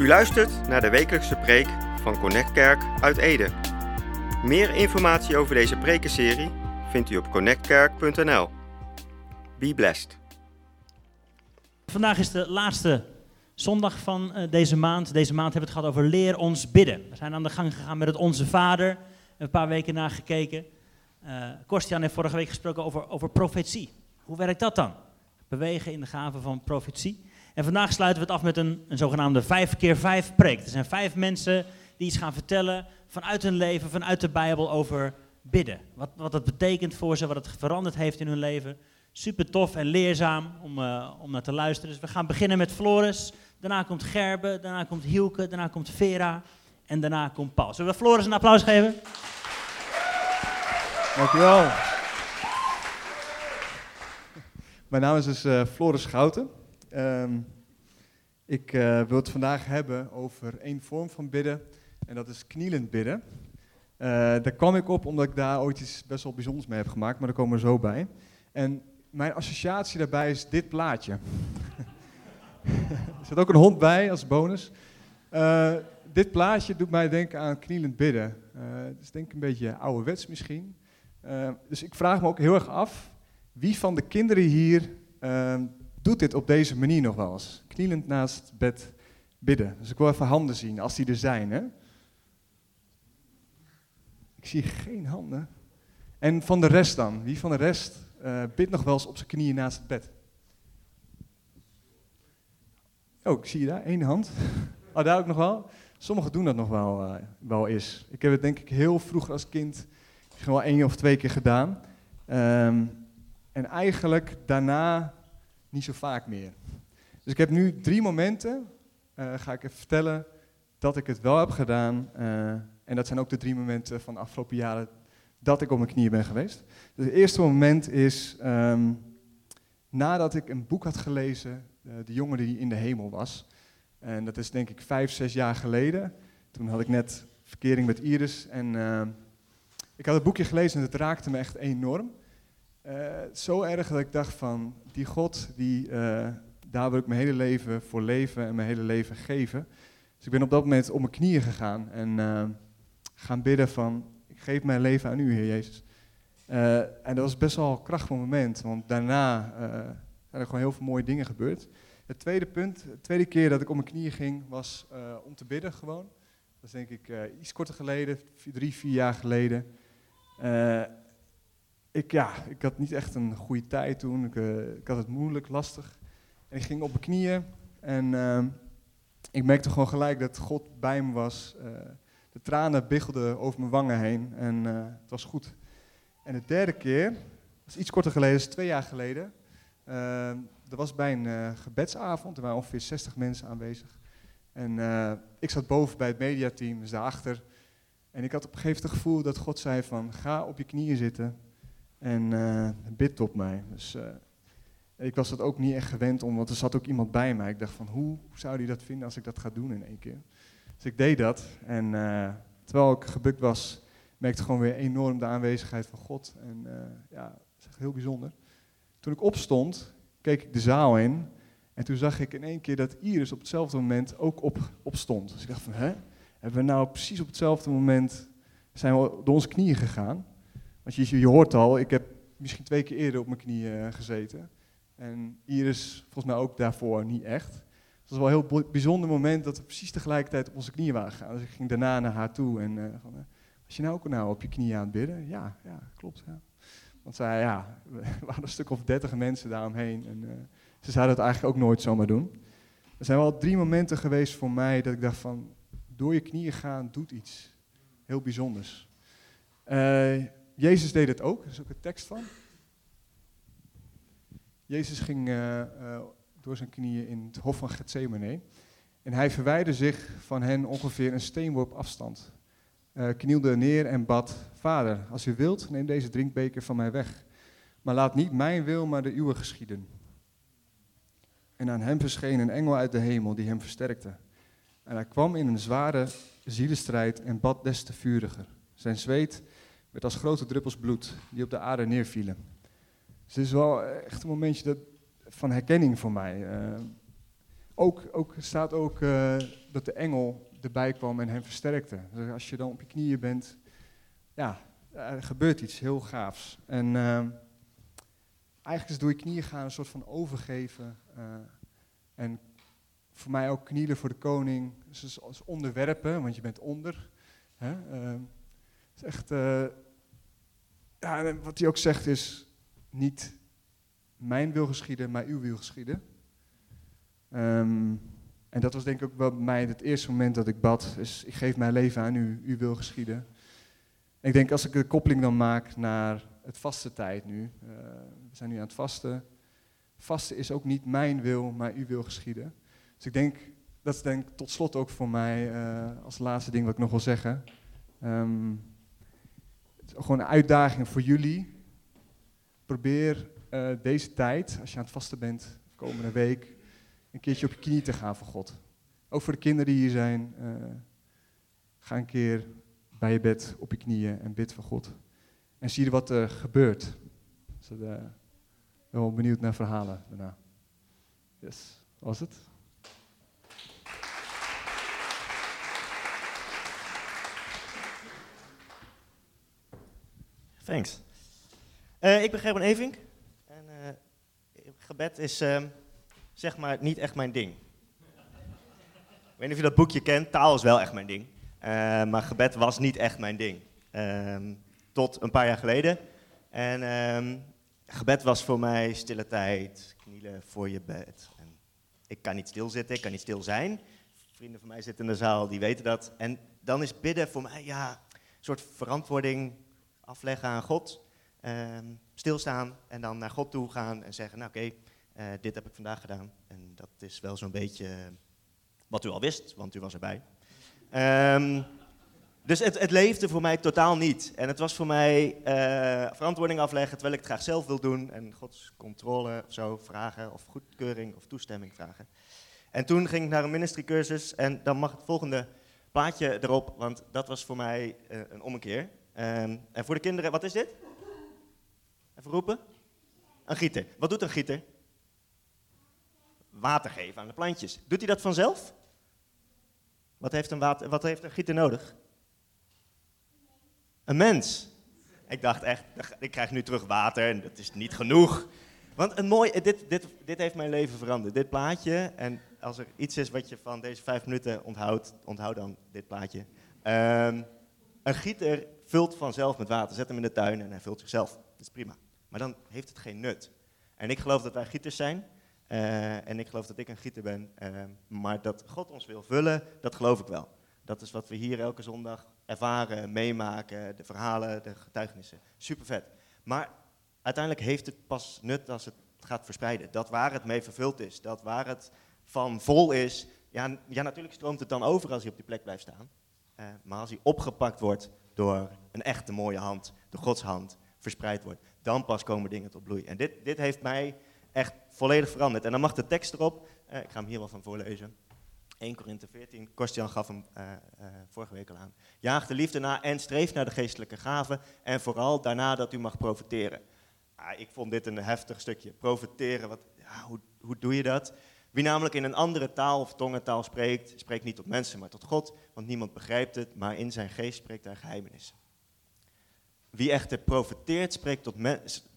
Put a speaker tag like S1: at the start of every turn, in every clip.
S1: U luistert naar de wekelijkse preek van Connect Kerk uit Ede. Meer informatie over deze prekenserie vindt u op connectkerk.nl. Be blessed.
S2: Vandaag is de laatste zondag van eh, deze maand. Deze maand hebben we het gehad over leer ons bidden. We zijn aan de gang gegaan met het Onze Vader. Een paar weken nagekeken. Uh, Korstian heeft vorige week gesproken over, over profetie. Hoe werkt dat dan? Bewegen in de gave van profetie. En vandaag sluiten we het af met een, een zogenaamde 5 keer 5 preek. Er zijn vijf mensen die iets gaan vertellen vanuit hun leven, vanuit de Bijbel over bidden. Wat, wat het betekent voor ze, wat het veranderd heeft in hun leven. Super tof en leerzaam om, uh, om naar te luisteren. Dus we gaan beginnen met Floris. Daarna komt Gerbe, daarna komt Hielke, daarna komt Vera en daarna komt Paul. Zullen we Floris een applaus geven?
S3: Dankjewel. Mijn naam is dus uh, Floris Schouten. Um, ik uh, wil het vandaag hebben over één vorm van bidden en dat is knielend bidden. Uh, daar kwam ik op omdat ik daar ooit iets best wel bijzonders mee heb gemaakt, maar daar komen we zo bij. En mijn associatie daarbij is dit plaatje. er zit ook een hond bij als bonus. Uh, dit plaatje doet mij denken aan knielend bidden. het is denk ik een beetje ouderwets misschien. dus ik vraag me ook heel erg af, wie van de kinderen hier ehm, doet dit op deze manier nog wel eens. Knielend naast het bed bidden. Dus ik wil even handen zien, als die er zijn. Hè? Ik zie geen handen. En van de rest dan? Wie van de rest uh, bidt nog wel eens op zijn knieën naast het bed? Oh, ik zie je daar, één hand. Oh, daar ook nog wel. Sommigen doen dat nog wel, uh, wel eens. Ik heb het denk ik heel vroeger als kind gewoon wel één of twee keer gedaan. Um, en eigenlijk daarna niet zo vaak meer. Dus ik heb nu drie momenten, uh, ga ik even vertellen, dat ik het wel heb gedaan. Uh, en dat zijn ook de drie momenten van de afgelopen jaren dat ik op mijn knieën ben geweest. Dus het eerste moment is um, nadat ik een boek had gelezen, uh, De jongen die in de hemel was. En dat is denk ik vijf, zes jaar geleden. Toen had ik net verkering met Iris en ik had het boekje gelezen en het raakte me echt enorm. Uh, zo erg dat ik dacht van, die God, die, uh, daar wil ik mijn hele leven voor leven en mijn hele leven geven. Dus ik ben op dat moment op mijn knieën gegaan en uh, gaan bidden van, ik geef mijn leven aan u, Heer Jezus. en dat was best wel een krachtig moment, want daarna zijn er gewoon heel veel mooie dingen gebeurd. Het tweede punt, de tweede keer dat ik op mijn knieën ging, was om te bidden gewoon. Dat is denk ik iets korter geleden, drie, vier jaar geleden ik, ja, ik had niet echt een goede tijd toen. Ik, uh, ik had het moeilijk, lastig. En ik ging op mijn knieën en uh, ik merkte gewoon gelijk dat God bij me was. Uh, de tranen biggelden over mijn wangen heen en eh, het was goed. En de derde keer, dat iets korter geleden, is twee jaar geleden. dat was bij een gebedsavond, er waren ongeveer 60 mensen aanwezig. En ik zat boven bij het mediateam, dus daarachter. En ik had op een gegeven moment het gevoel dat God zei van, ga op je knieën zitten en uh, bid op mij. Dus uh, ik was dat ook niet echt gewend om, want er zat ook iemand bij mij. Ik dacht van, hoe zou die dat vinden als ik dat ga doen in één keer? Dus ik deed dat en uh, terwijl ik gebukt was, merkte ik gewoon weer enorm de aanwezigheid van God. En ja, dat is heel bijzonder. Toen ik opstond, keek ik de zaal in en toen zag ik in één keer dat Iris op hetzelfde moment ook op, opstond. Dus ik dacht van, hè, hebben we nou precies op hetzelfde moment, zijn we door onze knieën gegaan? Want je, je hoort al, ik heb misschien twee keer eerder op mijn knieën eh, gezeten. En Iris volgens mij ook daarvoor niet echt. Het was wel een heel bijzonder moment dat we precies tegelijkertijd op onze knieën waren gegaan. Dus ik ging daarna naar haar toe en uh, van, uh, was je nou ook nou op je knieën aan het bidden? Ja, ja klopt. Ja. Want zij, ja, we waren een stuk of dertig mensen daaromheen. En ze zouden het eigenlijk ook nooit zomaar doen. Er zijn wel drie momenten geweest voor mij dat ik dacht van, door je knieën gaan doet iets heel bijzonders. Jezus deed het ook, er is ook een tekst van. Jezus ging uh, uh, door zijn knieën in het hof van Gethsemane. En hij verwijderde zich van hen ongeveer een steenworp afstand. Uh, knielde neer en bad, Vader, als u wilt, neem deze drinkbeker van mij weg. Maar laat niet mijn wil, maar de uwe geschieden. En aan hem verscheen een engel uit de hemel die hem versterkte. En hij kwam in een zware zielenstrijd en bad des te vuriger. Zijn zweet met als grote druppels bloed die op de aarde neervielen. Dus het is wel echt een momentje dat, van herkenning voor mij. Uh, ook, ook, staat ook eh, dat de engel erbij kwam en hem versterkte. Dus als je dan op je knieën bent, ja, er gebeurt iets heel gaafs. En ehm, eigenlijk is door je knieën gaan een soort van overgeven. eh, en voor mij ook knielen voor de koning. Dus als onderwerpen, want je bent onder. Hè? Echt, eh, ja, en wat hij ook zegt is, niet mijn wil geschieden, maar uw wil geschieden. Ehm, en dat was denk ik ook bij mij het eerste moment dat ik bad. Is, ik geef mijn leven aan u, uw wil geschieden. Ik denk als ik de koppeling dan maak naar het vaste tijd nu. eh, we zijn nu aan het vasten. Vasten is ook niet mijn wil, maar uw wil geschieden. Dus ik denk, dat is denk ik tot slot ook voor mij eh, als laatste ding wat ik nog wil zeggen. Ehm, gewoon een uitdaging voor jullie. Probeer eh, deze tijd, als je aan het vasten bent, komende week, een keertje op je knie te gaan voor God. Ook voor de kinderen die hier zijn. eh, ga een keer bij je bed op je knieën en bid voor God. En zie wat er gebeurt. Dus ik ben wel benieuwd naar verhalen daarna. Yes, was het?
S4: Thanks. Eh, ik ben Gerben Evink. En eh, gebed is ehm, zeg maar niet echt mijn ding. Ik weet niet of je dat boekje kent. Taal is wel echt mijn ding. Eh, maar gebed was niet echt mijn ding. Ehm, tot een paar jaar geleden. En ehm, gebed was voor mij stille tijd, knielen voor je bed. En ik kan niet stilzitten, ik kan niet stil zijn. Vrienden van mij zitten in de zaal, die weten dat. En dan is bidden voor mij ja, een soort verantwoording afleggen aan God. Ehm, stilstaan en dan naar God toe gaan en zeggen, nou oké, eh, dit heb ik vandaag gedaan. En dat is wel zo'n beetje wat u al wist, want u was erbij. Ehm, dus het, het leefde voor mij totaal niet. En het was voor mij eh, verantwoording afleggen terwijl ik het graag zelf wil doen. En Gods controle of zo vragen, of goedkeuring of toestemming vragen. En toen ging ik naar een ministrycursus en dan mag het volgende plaatje erop, want dat was voor mij eh, een ommekeer. Ehm, en voor de kinderen, wat is dit? Even roepen. Een gieter. Wat doet een gieter? Water geven aan de plantjes. Doet hij dat vanzelf? Wat heeft een, water, wat heeft een gieter nodig? Een mens. Ik dacht echt, ik krijg nu terug water en dat is niet genoeg. Want een mooi, dit, dit, dit heeft mijn leven veranderd. Dit plaatje, en als er iets is wat je van deze vijf minuten onthoudt, onthoud dan dit plaatje. Ehm, een gieter vult vanzelf met water. Zet hem in de tuin en hij vult zichzelf. Dat is prima. Maar dan heeft het geen nut. En ik geloof dat wij gieters zijn. eh, en ik geloof dat ik een gieter ben. eh, maar dat God ons wil vullen, dat geloof ik wel. Dat is wat we hier elke zondag ervaren, meemaken, de verhalen, de getuigenissen. Super vet. Maar uiteindelijk heeft het pas nut als het gaat verspreiden. Dat waar het mee vervuld is, dat waar het van vol is. Ja, ja natuurlijk stroomt het dan over als hij op die plek blijft staan. Eh, maar als hij opgepakt wordt door een echte mooie hand, de Gods hand, verspreid wordt, dan pas komen dingen tot bloei. En dit, dit heeft mij echt volledig veranderd. En dan mag de tekst erop, eh, ik ga hem hier wel van voorlezen. 1 Korinthe 14, Kostjan gaf hem eh, eh, vorige week al aan. Jaag de liefde na en streef naar de geestelijke gaven en vooral daarna dat u mag profiteren. Ah, ik vond dit een heftig stukje. Profiteren, wat, ja, hoe, hoe doe je dat? Wie namelijk in een andere taal of tongentaal spreekt, spreekt niet tot mensen, maar tot God, want niemand begrijpt het, maar in zijn geest spreekt hij geheimenissen. Wie echter profiteert, spreekt tot,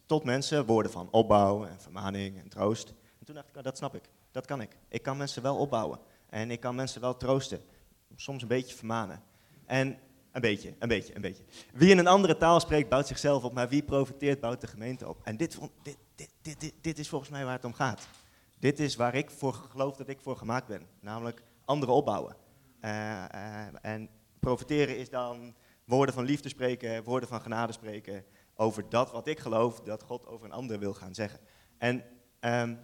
S4: tot mensen woorden van opbouw en vermaning en troost. En toen dacht ik, oh, dat snap ik, dat kan ik. Ik kan mensen wel opbouwen en ik kan mensen wel troosten, soms een beetje vermanen. En een beetje, een beetje, een beetje. Wie in een andere taal spreekt, bouwt zichzelf op, maar wie profiteert, bouwt de gemeente op. En dit, dit, dit, dit, dit is volgens mij waar het om gaat. Dit is waar ik voor geloof dat ik voor gemaakt ben, namelijk anderen opbouwen. Eh, eh, en profiteren is dan woorden van liefde spreken, woorden van genade spreken over dat wat ik geloof dat God over een ander wil gaan zeggen. En ehm,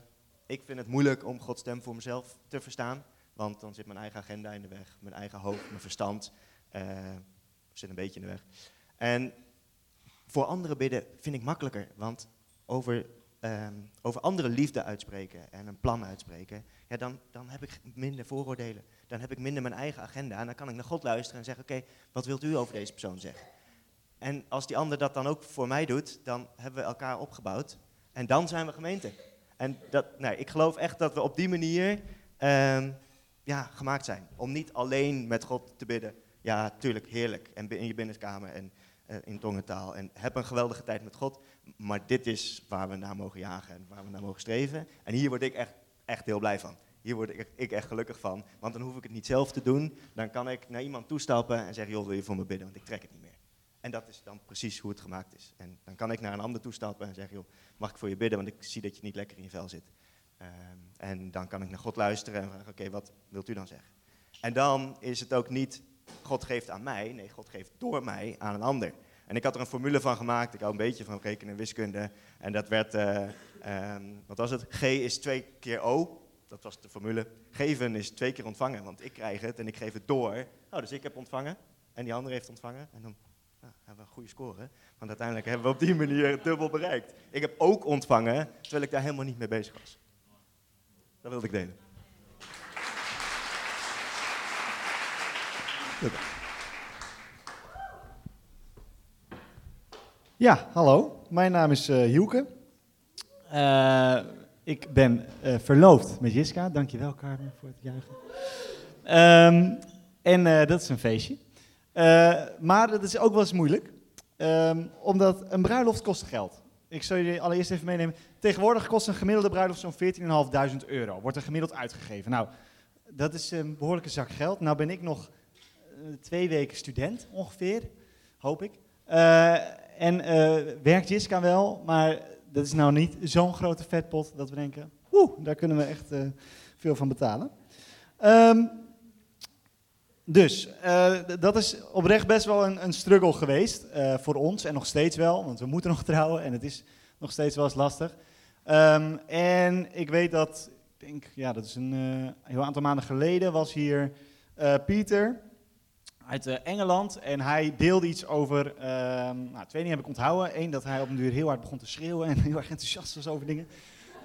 S4: ik vind het moeilijk om Gods stem voor mezelf te verstaan, want dan zit mijn eigen agenda in de weg, mijn eigen hoofd, mijn verstand eh, zit een beetje in de weg. En voor anderen bidden vind ik makkelijker, want over, ehm, over andere liefde uitspreken en een plan uitspreken, ja, dan, dan heb ik minder vooroordelen. Dan heb ik minder mijn eigen agenda en dan kan ik naar God luisteren en zeggen, oké, wat wilt u over deze persoon zeggen? En als die ander dat dan ook voor mij doet, dan hebben we elkaar opgebouwd en dan zijn we gemeente. En dat, nou, ik geloof echt dat we op die manier ehm, ja, gemaakt zijn. Om niet alleen met God te bidden. Ja, tuurlijk, heerlijk. En in je binnenkamer en in tongentaal. En heb een geweldige tijd met God. Maar dit is waar we naar mogen jagen en waar we naar mogen streven. En hier word ik echt, echt heel blij van. Hier word ik, ik echt gelukkig van. Want dan hoef ik het niet zelf te doen. Dan kan ik naar iemand toestappen en zeggen, joh, wil je voor me bidden? Want ik trek het niet meer. En dat is dan precies hoe het gemaakt is. En dan kan ik naar een ander toestappen en zeggen, joh, mag ik voor je bidden? Want ik zie dat je niet lekker in je vel zit. Um, en dan kan ik naar God luisteren en vragen, oké, wat wilt u dan zeggen? En dan is het ook niet, God geeft aan mij. Nee, God geeft door mij aan een ander. En ik had er een formule van gemaakt. Ik hou een beetje van rekenen en wiskunde. En dat werd, uh, um, wat was het? G is twee keer O. Dat was de formule. Geven is twee keer ontvangen, want ik krijg het en ik geef het door. Oh, dus ik heb ontvangen en die andere heeft ontvangen. En dan nou, hebben we een goede score. Want uiteindelijk hebben we op die manier dubbel bereikt. Ik heb ook ontvangen, terwijl ik daar helemaal niet mee bezig was. Dat wilde ik delen.
S5: Ja, hallo. Mijn naam is uh, ik ben uh, verloofd met Jiska. Dankjewel, Carmen, voor het juichen. Um, en dat is een feestje. maar dat is ook wel eens moeilijk. Um, omdat een bruiloft kost geld. Ik zal jullie allereerst even meenemen. Tegenwoordig kost een gemiddelde bruiloft zo'n 14.500 euro. Wordt er gemiddeld uitgegeven. Nou, dat is een behoorlijke zak geld. Nou ben ik nog twee weken student, ongeveer. Hoop ik. En uh, werkt Jiska wel, maar dat is nou niet zo'n grote vetpot dat we denken, woe, daar kunnen we echt veel van betalen. Um, dus, dat is oprecht best wel een, een struggle geweest voor ons en nog steeds wel, want we moeten nog trouwen en het is nog steeds wel eens lastig. Um, en ik weet dat, ik denk, ja, dat is een heel aantal maanden geleden, was hier Pieter, uit uh, Engeland. En hij deelde iets over, uh, nou, twee dingen heb ik onthouden. Eén, dat hij op een duur heel hard begon te schreeuwen en heel erg enthousiast was over dingen.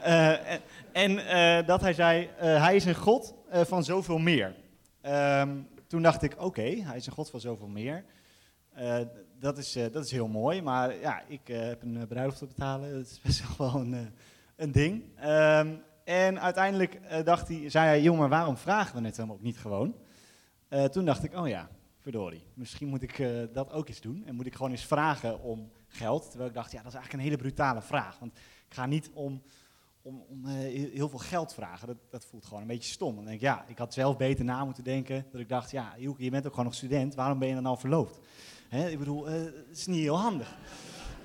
S5: Uh, en, eh, dat hij zei, hij is een God van zoveel meer. Um, toen dacht ik, oké, hij is een God van zoveel meer. dat, is, dat is heel mooi, maar ja, ik heb een bruiloft te betalen. Dat is best wel een, een ding. Um, en uiteindelijk dacht hij, zei hij, jongen, waarom vragen we het hem ook niet gewoon? toen dacht ik, oh ja, misschien moet ik uh, dat ook eens doen. En moet ik gewoon eens vragen om geld. Terwijl ik dacht, ja, dat is eigenlijk een hele brutale vraag. Want ik ga niet om, om, om uh, heel veel geld vragen. Dat, dat voelt gewoon een beetje stom. Dan denk ik, ja, ik had zelf beter na moeten denken. Dat ik dacht, ja, je bent ook gewoon nog student. Waarom ben je dan nou verloofd? Hè, ik bedoel, uh, het is niet heel handig.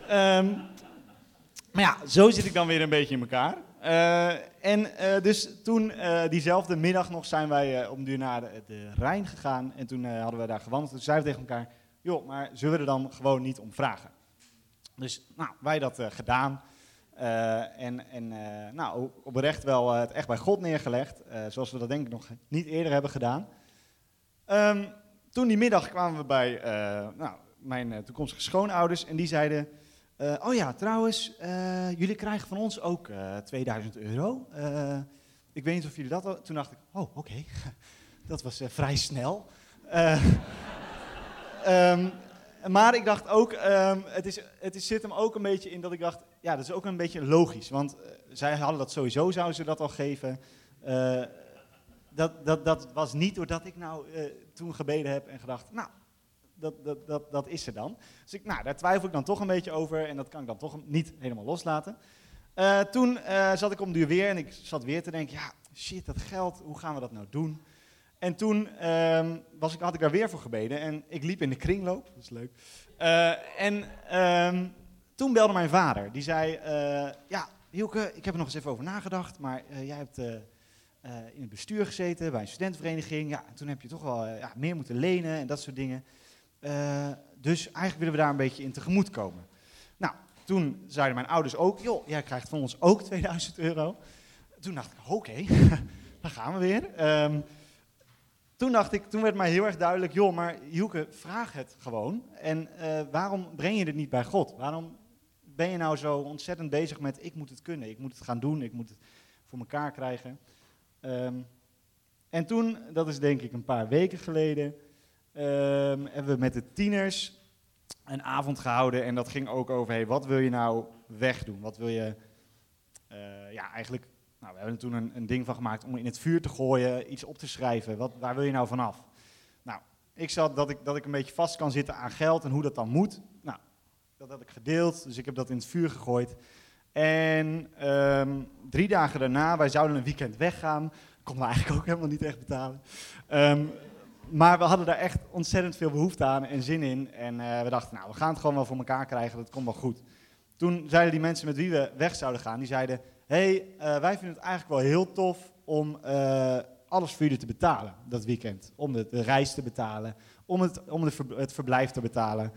S5: Um, maar ja, zo zit ik dan weer een beetje in elkaar. Uh, en uh, dus toen, uh, diezelfde middag nog, zijn wij om duur naar de, Rijn gegaan. En toen hadden we daar gewandeld. Toen zeiden we tegen elkaar, joh, maar zullen we er dan gewoon niet om vragen? Dus nou, wij dat gedaan. en en nou, oprecht wel het echt bij God neergelegd. zoals we dat denk ik nog niet eerder hebben gedaan. Um, toen die middag kwamen we bij nou, mijn toekomstige schoonouders. En die zeiden... Uh, oh ja, trouwens, uh, jullie krijgen van ons ook uh, 2000 euro. Ik weet niet of jullie dat al... Toen dacht ik, oh, oké. Dat was vrij snel. um, maar ik dacht ook, um, het, is, het is, zit hem ook een beetje in dat ik dacht... Ja, dat is ook een beetje logisch. Want zij hadden dat sowieso, zouden ze dat al geven. dat, dat, dat was niet doordat ik nou toen gebeden heb en gedacht... Nou, dat, dat, dat, dat is er dan. Dus ik, nou, daar twijfel ik dan toch een beetje over en dat kan ik dan toch niet helemaal loslaten. Uh, toen uh, zat ik om duur weer en ik zat weer te denken, ja, shit, dat geld, hoe gaan we dat nou doen? En toen uh, was ik, had ik daar weer voor gebeden en ik liep in de kringloop, dat is leuk. Uh, en ehm, toen belde mijn vader, die zei, ja, Hielke, ik heb er nog eens even over nagedacht, maar jij hebt in het bestuur gezeten bij een studentenvereniging. Ja, toen heb je toch wel ja, meer moeten lenen en dat soort dingen. Uh, dus eigenlijk willen we daar een beetje in tegemoet komen. Nou, toen zeiden mijn ouders ook, joh, jij krijgt van ons ook 2000 euro. Toen dacht ik, oké, okay, gaan we weer. Um, toen dacht ik, toen werd mij heel erg duidelijk, joh, maar Joeke, vraag het gewoon. En uh, waarom breng je dit niet bij God? Waarom ben je nou zo ontzettend bezig met, ik moet het kunnen, ik moet het gaan doen, ik moet het voor elkaar krijgen. Um, en toen, dat is denk ik een paar weken geleden, um, hebben we met de tieners een avond gehouden. En dat ging ook over, hey, wat wil je nou wegdoen? Wat wil je uh, ja, eigenlijk Nou, we hebben er toen een, een ding van gemaakt om in het vuur te gooien, iets op te schrijven. Wat, waar wil je nou vanaf? Nou, ik zat dat ik, dat ik een beetje vast kan zitten aan geld en hoe dat dan moet. Nou, dat had ik gedeeld, dus ik heb dat in het vuur gegooid. En ehm, drie dagen daarna, wij zouden een weekend weggaan. Konden we eigenlijk ook helemaal niet echt betalen. Ehm, maar we hadden daar echt ontzettend veel behoefte aan en zin in. En eh, we dachten, nou, we gaan het gewoon wel voor elkaar krijgen, dat komt wel goed. Toen zeiden die mensen met wie we weg zouden gaan, die zeiden... hey, uh, wij vinden het eigenlijk wel heel tof om uh, alles voor jullie te betalen dat weekend. Om de, reis te betalen, om, het, om het verblijf te betalen.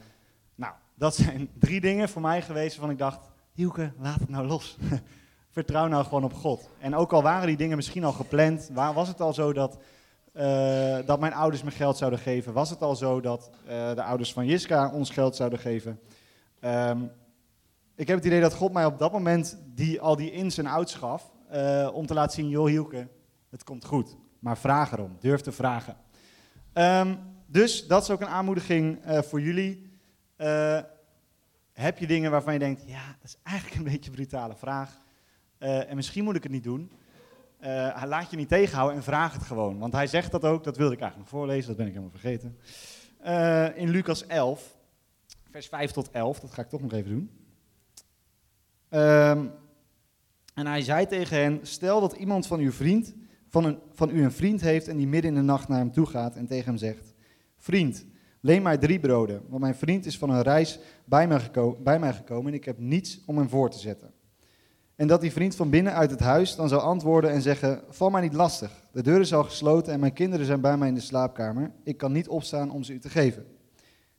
S5: Nou, dat zijn drie dingen voor mij geweest waarvan ik dacht... Hielke, laat het nou los. Vertrouw nou gewoon op God. En ook al waren die dingen misschien al gepland, was het al zo dat... Uh, dat mijn ouders me geld zouden geven? Was het al zo dat uh, de ouders van Jiska ons geld zouden geven? Um, ik heb het idee dat God mij op dat moment die, al die ins en outs gaf. Uh, om te laten zien, joh Hielke, het komt goed. Maar vraag erom, durf te vragen. Um, dus dat is ook een aanmoediging voor jullie. heb je dingen waarvan je denkt, ja, dat is eigenlijk een beetje een brutale vraag. en misschien moet ik het niet doen. Uh, laat je niet tegenhouden en vraag het gewoon. Want hij zegt dat ook, dat wilde ik eigenlijk nog voorlezen, dat ben ik helemaal vergeten. Uh, in Lucas 11, vers 5 tot 11, dat ga ik toch nog even doen. Um, en hij zei tegen hen, stel dat iemand van uw vriend, van, een, van u een vriend heeft en die midden in de nacht naar hem toe gaat en tegen hem zegt, vriend, leen mij drie broden, want mijn vriend is van een reis bij mij, bij mij gekomen en ik heb niets om hem voor te zetten. En dat die vriend van binnen uit het huis dan zou antwoorden en zeggen: Val mij niet lastig. De deur is al gesloten en mijn kinderen zijn bij mij in de slaapkamer. Ik kan niet opstaan om ze u te geven.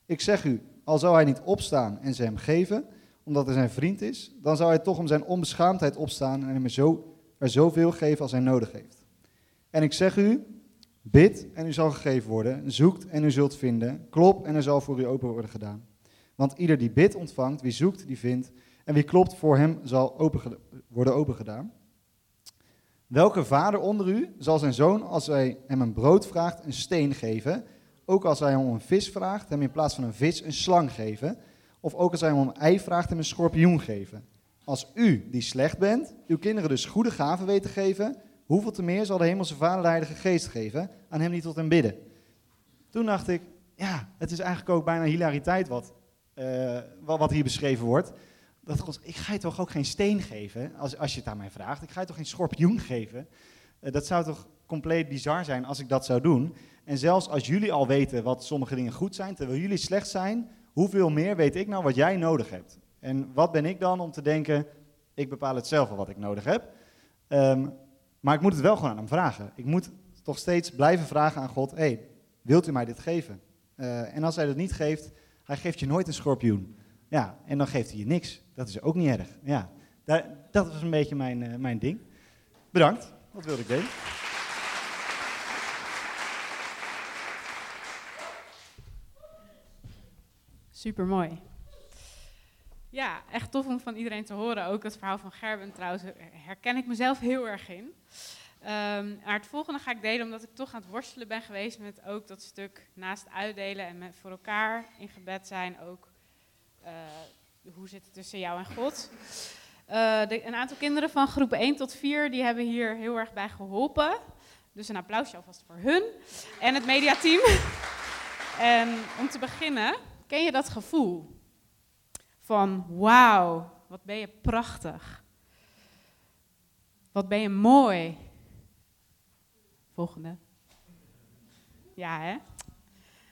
S5: Ik zeg u: al zou hij niet opstaan en ze hem geven, omdat hij zijn vriend is, dan zou hij toch om zijn onbeschaamdheid opstaan en hem er, zo, er zoveel geven als hij nodig heeft. En ik zeg u: bid en u zal gegeven worden, zoekt en u zult vinden, klop en er zal voor u open worden gedaan. Want ieder die bidt ontvangt, wie zoekt, die vindt. En wie klopt voor hem zal open worden opengedaan. Welke vader onder u zal zijn zoon, als hij hem een brood vraagt, een steen geven? Ook als hij hem om een vis vraagt, hem in plaats van een vis een slang geven? Of ook als hij hem om een ei vraagt, hem een schorpioen geven? Als u, die slecht bent, uw kinderen dus goede gaven weet te geven, hoeveel te meer zal de hemelse vader de heilige geest geven aan hem die tot hem bidden? Toen dacht ik, ja, het is eigenlijk ook bijna hilariteit wat, uh, wat hier beschreven wordt dat God, ik ga je toch ook geen steen geven, als, als je het aan mij vraagt. Ik ga je toch geen schorpioen geven. Uh, dat zou toch compleet bizar zijn als ik dat zou doen. En zelfs als jullie al weten wat sommige dingen goed zijn, terwijl jullie slecht zijn, hoeveel meer weet ik nou wat jij nodig hebt? En wat ben ik dan om te denken, ik bepaal het zelf wel wat ik nodig heb. Um, maar ik moet het wel gewoon aan hem vragen. Ik moet toch steeds blijven vragen aan God, hey, wilt u mij dit geven? Uh, en als hij dat niet geeft, hij geeft je nooit een schorpioen. Ja, en dan geeft hij je niks. Dat is ook niet erg. Ja, dat, dat was een beetje mijn, uh, mijn ding. Bedankt, dat wilde ik delen.
S6: Super mooi. Ja, echt tof om van iedereen te horen. Ook het verhaal van Gerben trouwens herken ik mezelf heel erg in. Um, maar het volgende ga ik delen omdat ik toch aan het worstelen ben geweest met ook dat stuk naast uitdelen en met voor elkaar in gebed zijn ook hoe zit het tussen jou en God? De, een aantal kinderen van groep 1 tot 4 die hebben hier heel erg bij geholpen. Dus een applausje alvast voor hun en het mediateam. en om te beginnen, ken je dat gevoel van wauw, wat ben je prachtig. Wat ben je mooi. Volgende. Ja, hè?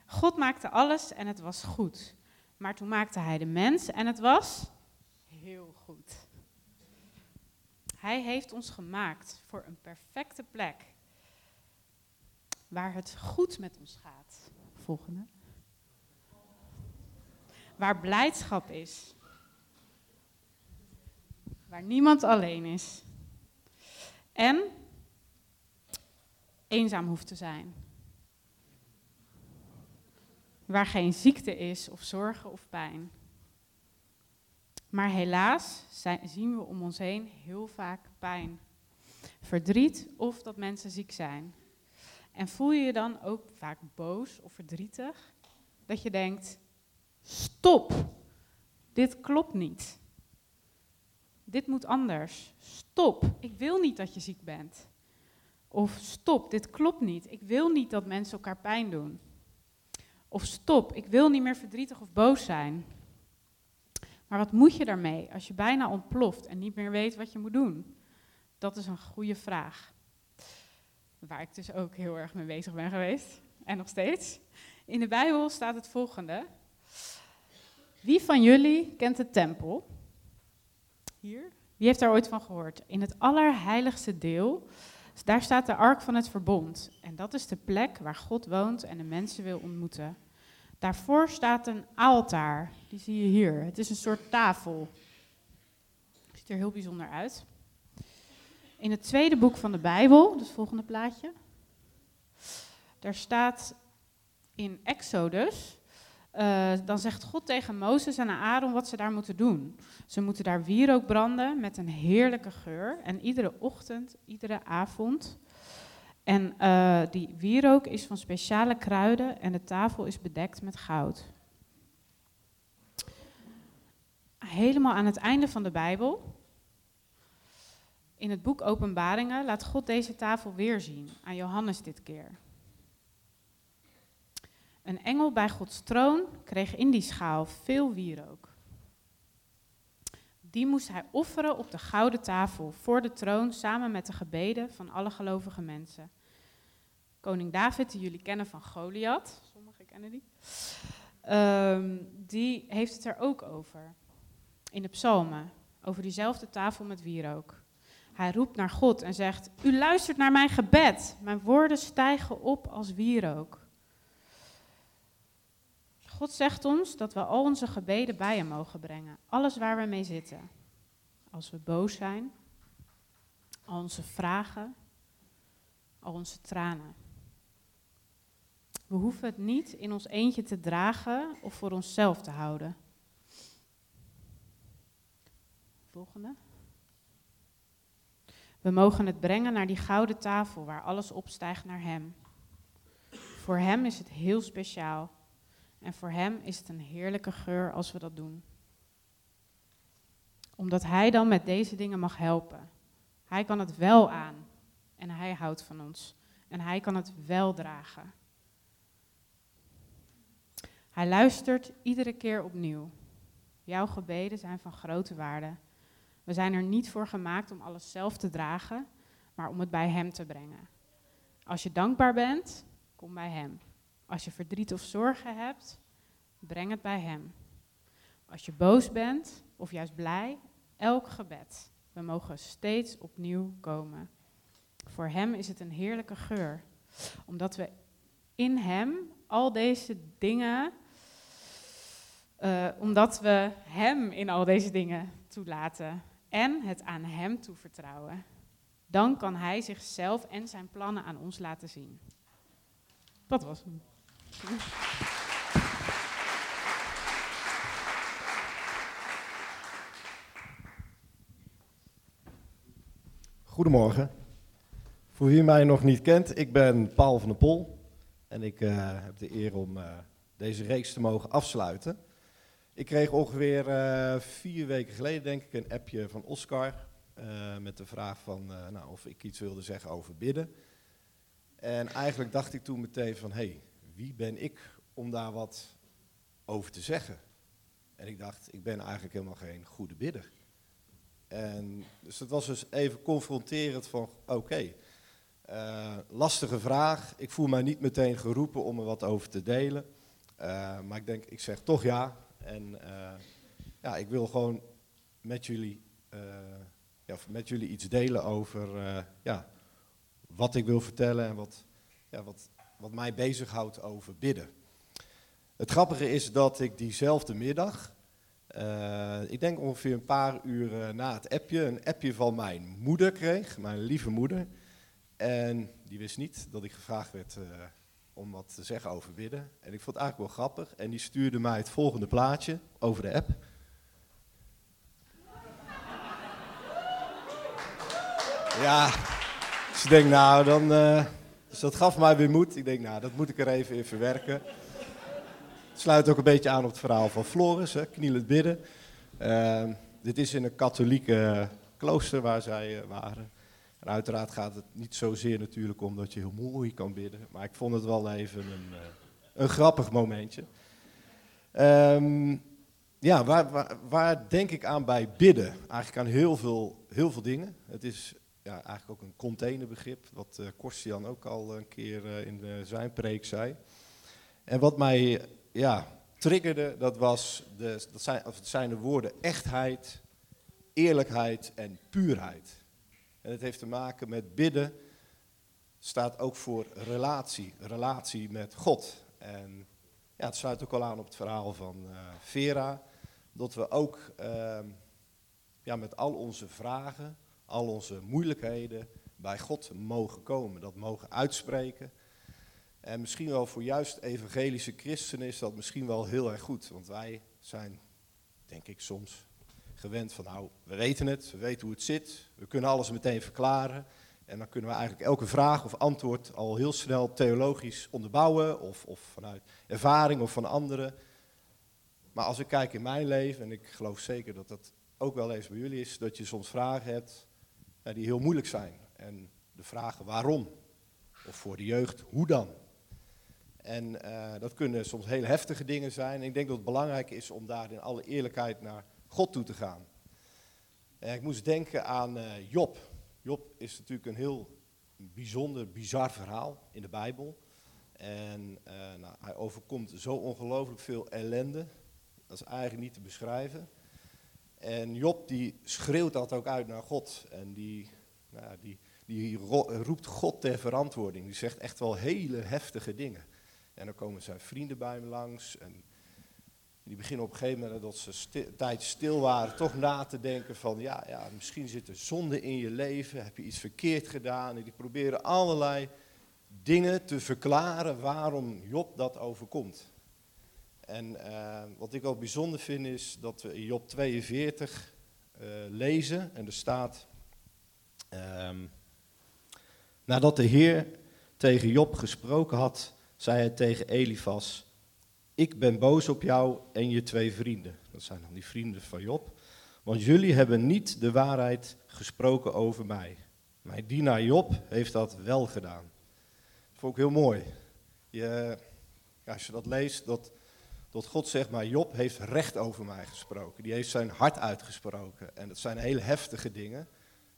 S6: God maakte alles en het was goed. Maar toen maakte hij de mens en het was heel goed. Hij heeft ons gemaakt voor een perfecte plek. Waar het goed met ons gaat. Volgende. Waar blijdschap is. Waar niemand alleen is. En eenzaam hoeft te zijn waar geen ziekte is of zorgen of pijn. Maar helaas zien we om ons heen heel vaak pijn, verdriet of dat mensen ziek zijn. En voel je je dan ook vaak boos of verdrietig? Dat je denkt, stop, dit klopt niet. dit moet anders. Stop, ik wil niet dat je ziek bent. Of stop, dit klopt niet. Ik wil niet dat mensen elkaar pijn doen. Of stop, ik wil niet meer verdrietig of boos zijn. Maar wat moet je daarmee als je bijna ontploft en niet meer weet wat je moet doen? Dat is een goede vraag. Waar ik dus ook heel erg mee bezig ben geweest. En nog steeds. In de Bijbel staat het volgende. Wie van jullie kent de tempel? Hier. Wie heeft daar ooit van gehoord? In het allerheiligste deel, daar staat de ark van het verbond. En dat is de plek waar God woont en de mensen wil ontmoeten. Daarvoor staat een altaar. Die zie je hier. Het is een soort tafel. Ziet er heel bijzonder uit. In het tweede boek van de Bijbel, dus het volgende plaatje. Daar staat in Exodus, uh, dan zegt God tegen Mozes en Aaron wat ze daar moeten doen. Ze moeten daar wierook branden met een heerlijke geur. En iedere ochtend, iedere avond. En uh, die wierook is van speciale kruiden en de tafel is bedekt met goud. Helemaal aan het einde van de Bijbel, in het boek Openbaringen, laat God deze tafel weer zien, aan Johannes dit keer. Een engel bij Gods troon kreeg in die schaal veel wierook. Die moest hij offeren op de gouden tafel voor de troon samen met de gebeden van alle gelovige mensen. Koning David, die jullie kennen van Goliath, sommigen kennen die, um, die heeft het er ook over. In de psalmen, over diezelfde tafel met wierook. Hij roept naar God en zegt, u luistert naar mijn gebed, mijn woorden stijgen op als wierook. God zegt ons dat we al onze gebeden bij hem mogen brengen. Alles waar we mee zitten. Als we boos zijn, al onze vragen, al onze tranen. We hoeven het niet in ons eentje te dragen of voor onszelf te houden. Volgende. We mogen het brengen naar die gouden tafel waar alles opstijgt naar Hem. Voor Hem is het heel speciaal en voor Hem is het een heerlijke geur als we dat doen. Omdat Hij dan met deze dingen mag helpen. Hij kan het wel aan en Hij houdt van ons. En Hij kan het wel dragen. Hij luistert iedere keer opnieuw. Jouw gebeden zijn van grote waarde. We zijn er niet voor gemaakt om alles zelf te dragen, maar om het bij Hem te brengen. Als je dankbaar bent, kom bij Hem. Als je verdriet of zorgen hebt, breng het bij Hem. Als je boos bent of juist blij, elk gebed. We mogen steeds opnieuw komen. Voor Hem is het een heerlijke geur, omdat we in Hem al deze dingen, uh, omdat we Hem in al deze dingen toelaten en het aan Hem toevertrouwen. Dan kan Hij zichzelf en zijn plannen aan ons laten zien. Dat was hem.
S7: Goedemorgen. Voor wie mij nog niet kent, ik ben Paul van der Pol en ik uh, heb de eer om uh, deze reeks te mogen afsluiten. Ik kreeg ongeveer uh, vier weken geleden, denk ik, een appje van Oscar met de vraag van, nou, of ik iets wilde zeggen over bidden. En eigenlijk dacht ik toen meteen van, hé, hey, wie ben ik om daar wat over te zeggen? En ik dacht, ik ben eigenlijk helemaal geen goede bidder. En dus het was dus even confronterend van, oké, eh, lastige vraag. Ik voel mij niet meteen geroepen om er wat over te delen. Uh, maar ik denk, ik zeg toch ja. En uh, ja, ik wil gewoon met jullie, ja, met jullie iets delen over ja, wat ik wil vertellen en wat, ja, wat, wat mij bezighoudt over bidden. Het grappige is dat ik diezelfde middag, uh, ik denk ongeveer een paar uur na het appje, een appje van mijn moeder kreeg, mijn lieve moeder. En die wist niet dat ik gevraagd werd uh, om wat te zeggen over bidden. En ik vond het eigenlijk wel grappig. En die stuurde mij het volgende plaatje over de app. Ja, dus ik denk nou, dan, dus dat gaf mij weer moed. Ik denk nou, dat moet ik er even in verwerken sluit ook een beetje aan op het verhaal van Floris, hè, knielend bidden. Uh, dit is in een katholieke klooster waar zij eh, waren. En uiteraard gaat het niet zozeer natuurlijk om dat je heel mooi kan bidden. Maar ik vond het wel even een, eh, een grappig momentje. Ehm, ja, waar, waar, waar denk ik aan bij bidden? Eigenlijk aan heel veel, heel veel dingen. Het is eigenlijk ook een containerbegrip, wat uh, Korstian ook al een keer uh, in de, zijn preek zei. En wat mij ja, triggerde, dat, was de, dat, zijn, of zijn de woorden echtheid, eerlijkheid en puurheid. En het heeft te maken met bidden, staat ook voor relatie, relatie met God. En ja, het sluit ook al aan op het verhaal van Vera, dat we ook ehm, ja, met al onze vragen, al onze moeilijkheden bij God mogen komen, dat mogen uitspreken. En misschien wel voor juist evangelische christenen is dat misschien wel heel erg goed, want wij zijn, denk ik soms, gewend van nou, we weten het, we weten hoe het zit, we kunnen alles meteen verklaren. En dan kunnen we eigenlijk elke vraag of antwoord al heel snel theologisch onderbouwen, of, of vanuit ervaring of van anderen. Maar als ik kijk in mijn leven, en ik geloof zeker dat dat ook wel eens bij jullie is, dat je soms vragen hebt die heel moeilijk zijn. En de vragen waarom, of voor de jeugd, hoe dan? En uh, dat kunnen soms heel heftige dingen zijn. En ik denk dat het belangrijk is om daar in alle eerlijkheid naar God toe te gaan. En ik moest denken aan uh, Job. Job is natuurlijk een heel bijzonder, bizar verhaal in de Bijbel. En nou, hij overkomt zo ongelooflijk veel ellende. Dat is eigenlijk niet te beschrijven. En Job die schreeuwt dat ook uit naar God. En die, nou, die, die roept God ter verantwoording. Die zegt echt wel hele heftige dingen. En dan komen zijn vrienden bij hem langs. En die beginnen op een gegeven moment, dat ze tijdje stil waren, toch na te denken van, ja, ja, misschien zit er zonde in je leven, heb je iets verkeerd gedaan. En die proberen allerlei dingen te verklaren waarom Job dat overkomt. En uh, wat ik ook bijzonder vind is dat we in Job 42 uh, lezen en er staat, um, nadat de Heer tegen Job gesproken had, zei hij tegen Elifas, ik ben boos op jou en je twee vrienden. Dat zijn dan die vrienden van Job. Want jullie hebben niet de waarheid gesproken over mij. Mijn dienaar Job heeft dat wel gedaan. Dat vond ik heel mooi. Je, als je dat leest, dat, dat God zegt, maar Job heeft recht over mij gesproken. Die heeft zijn hart uitgesproken. En dat zijn hele heftige dingen.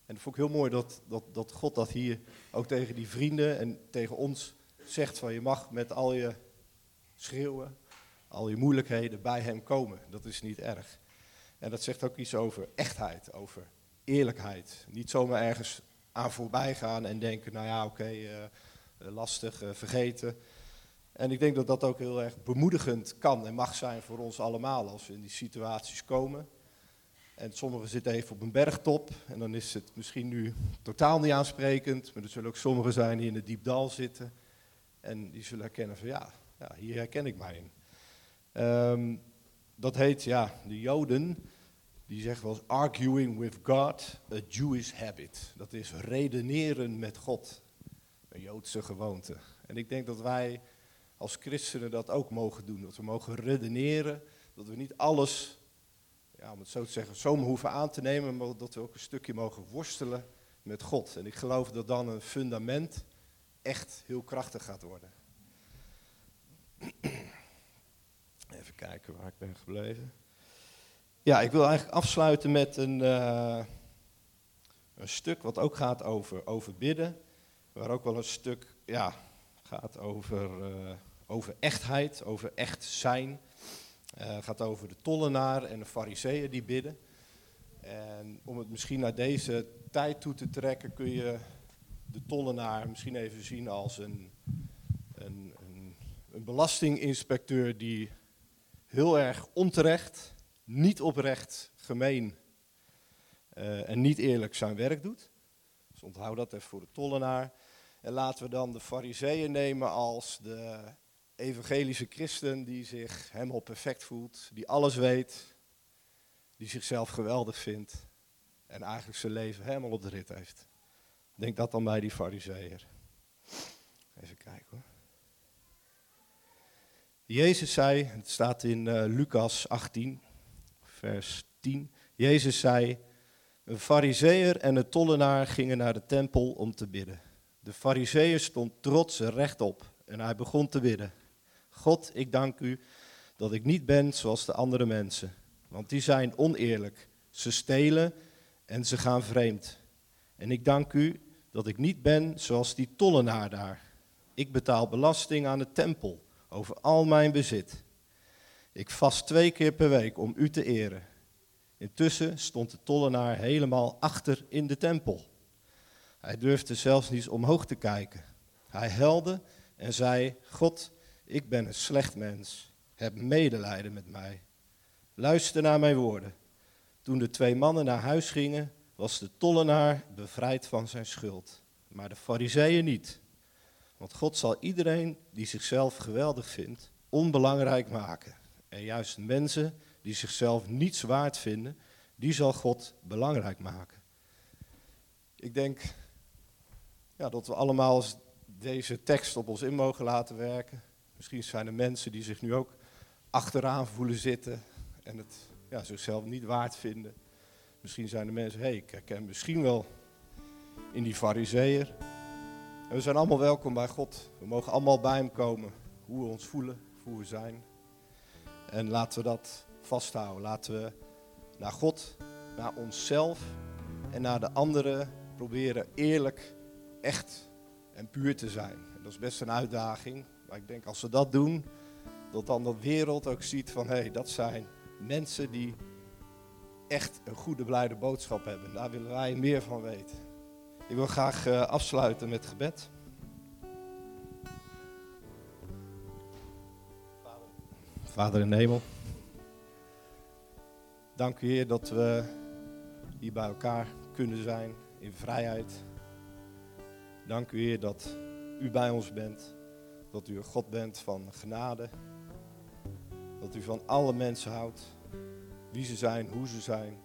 S7: En dat vond ik heel mooi dat, dat, dat God dat hier ook tegen die vrienden en tegen ons zegt van je mag met al je schreeuwen, al je moeilijkheden bij hem komen. Dat is niet erg. En dat zegt ook iets over echtheid, over eerlijkheid. Niet zomaar ergens aan voorbij gaan en denken, nou ja, oké, uh, lastig, uh, vergeten. En ik denk dat dat ook heel erg bemoedigend kan en mag zijn voor ons allemaal als we in die situaties komen. En sommigen zitten even op een bergtop en dan is het misschien nu totaal niet aansprekend, maar er zullen ook sommigen zijn die in het diepdal zitten en die zullen herkennen van ja, ja hier herken ik mij in. Um, dat heet, ja, de Joden, die zeggen wel arguing with God, a Jewish habit. Dat is redeneren met God, een Joodse gewoonte. En ik denk dat wij als christenen dat ook mogen doen. Dat we mogen redeneren, dat we niet alles, ja, om het zo te zeggen, zomaar hoeven aan te nemen, maar dat we ook een stukje mogen worstelen met God. En ik geloof dat dan een fundament echt heel krachtig gaat worden. Even kijken waar ik ben gebleven. Ja, ik wil eigenlijk afsluiten met een, uh, een stuk wat ook gaat over, over bidden. Waar ook wel een stuk ja, gaat over, uh, over echtheid, over echt zijn. Uh, gaat over de tollenaar en de fariseeën die bidden. En om het misschien naar deze tijd toe te trekken, kun je de tollenaar misschien even zien als een, een, een, belastinginspecteur die heel erg onterecht, niet oprecht, gemeen uh, en niet eerlijk zijn werk doet. Dus onthoud dat even voor de tollenaar. En laten we dan de fariseeën nemen als de evangelische christen die zich helemaal perfect voelt, die alles weet, die zichzelf geweldig vindt en eigenlijk zijn leven helemaal op de rit heeft. Denk dat dan bij die fariseeër. Even kijken hoor. Jezus zei, het staat in uh, Lucas 18, vers 10. Jezus zei, een fariseer en een tollenaar gingen naar de tempel om te bidden. De fariseer stond trots rechtop en hij begon te bidden. God, ik dank u dat ik niet ben zoals de andere mensen, want die zijn oneerlijk. Ze stelen en ze gaan vreemd. En ik dank u dat ik niet ben zoals die tollenaar daar. Ik betaal belasting aan de tempel over al mijn bezit. Ik vast twee keer per week om u te eren. Intussen stond de tollenaar helemaal achter in de tempel. Hij durfde zelfs niet omhoog te kijken. Hij helde en zei: God, ik ben een slecht mens. Heb medelijden met mij. Luister naar mijn woorden. Toen de twee mannen naar huis gingen, was de tollenaar bevrijd van zijn schuld, maar de fariseeën niet. Want God zal iedereen die zichzelf geweldig vindt, onbelangrijk maken. En juist mensen die zichzelf niets waard vinden, die zal God belangrijk maken. Ik denk ja, dat we allemaal deze tekst op ons in mogen laten werken. Misschien zijn er mensen die zich nu ook achteraan voelen zitten en het ja, zichzelf niet waard vinden. Misschien zijn er mensen, hé, hey, ik herken misschien wel in die fariseer. En we zijn allemaal welkom bij God. We mogen allemaal bij hem komen, hoe we ons voelen, hoe we zijn. En laten we dat vasthouden. Laten we naar God, naar onszelf en naar de anderen proberen eerlijk, echt en puur te zijn. En dat is best een uitdaging. Maar ik denk als we dat doen, dat dan de wereld ook ziet van hé, hey, dat zijn mensen die echt een goede, blijde boodschap hebben. Daar willen wij meer van weten. Ik wil graag uh, afsluiten met gebed. Vader in de hemel. Dank u Heer dat we hier bij elkaar kunnen zijn in vrijheid. Dank u Heer dat u bij ons bent. Dat u een God bent van genade. Dat u van alle mensen houdt. Wie ze zijn, hoe ze zijn.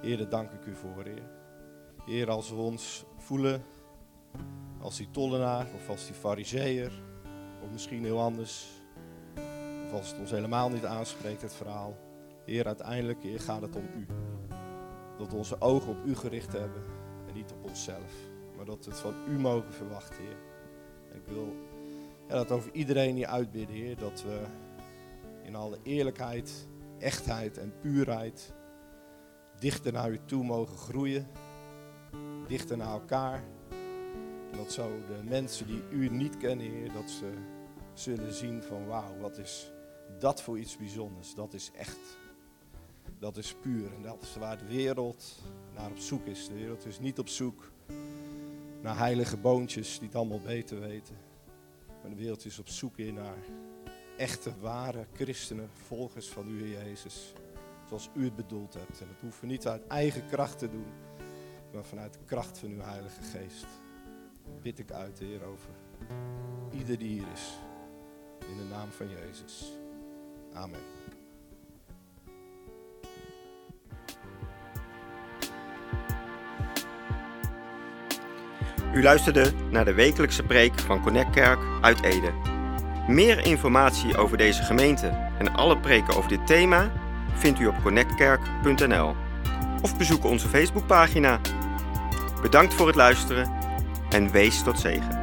S7: Heer, daar dank ik u voor, Heer. Heer, als we ons voelen als die tollenaar of als die fariseer, of misschien heel anders, of als het ons helemaal niet aanspreekt, het verhaal. Heer, uiteindelijk Heer, gaat het om u. Dat we onze ogen op u gericht hebben en niet op onszelf. Maar dat we het van u mogen verwachten, Heer. Ik wil ja, dat over iedereen hier uitbidden, Heer. Dat we in alle eerlijkheid, echtheid en puurheid dichter naar u toe mogen groeien. Dichter naar elkaar. En dat zo de mensen die u niet kennen, Heer, dat ze zullen zien van wauw, wat is dat voor iets bijzonders. Dat is echt. Dat is puur. En dat is waar de wereld naar op zoek is. De wereld is niet op zoek naar heilige boontjes die het allemaal beter weten. Maar de wereld is op zoek in naar echte, ware christenen, volgers van u, Jezus. Zoals u het bedoeld hebt. En dat hoeven we niet uit eigen kracht te doen, maar vanuit de kracht van uw Heilige Geest. Bid ik uit, Heer, over ieder die hier is. In de naam van Jezus. Amen.
S1: U luisterde naar de wekelijkse preek van Connect Kerk uit Ede. Meer informatie over deze gemeente en alle preken over dit thema vindt u op connectkerk.nl of bezoek onze Facebookpagina. Bedankt voor het luisteren en wees tot zegen.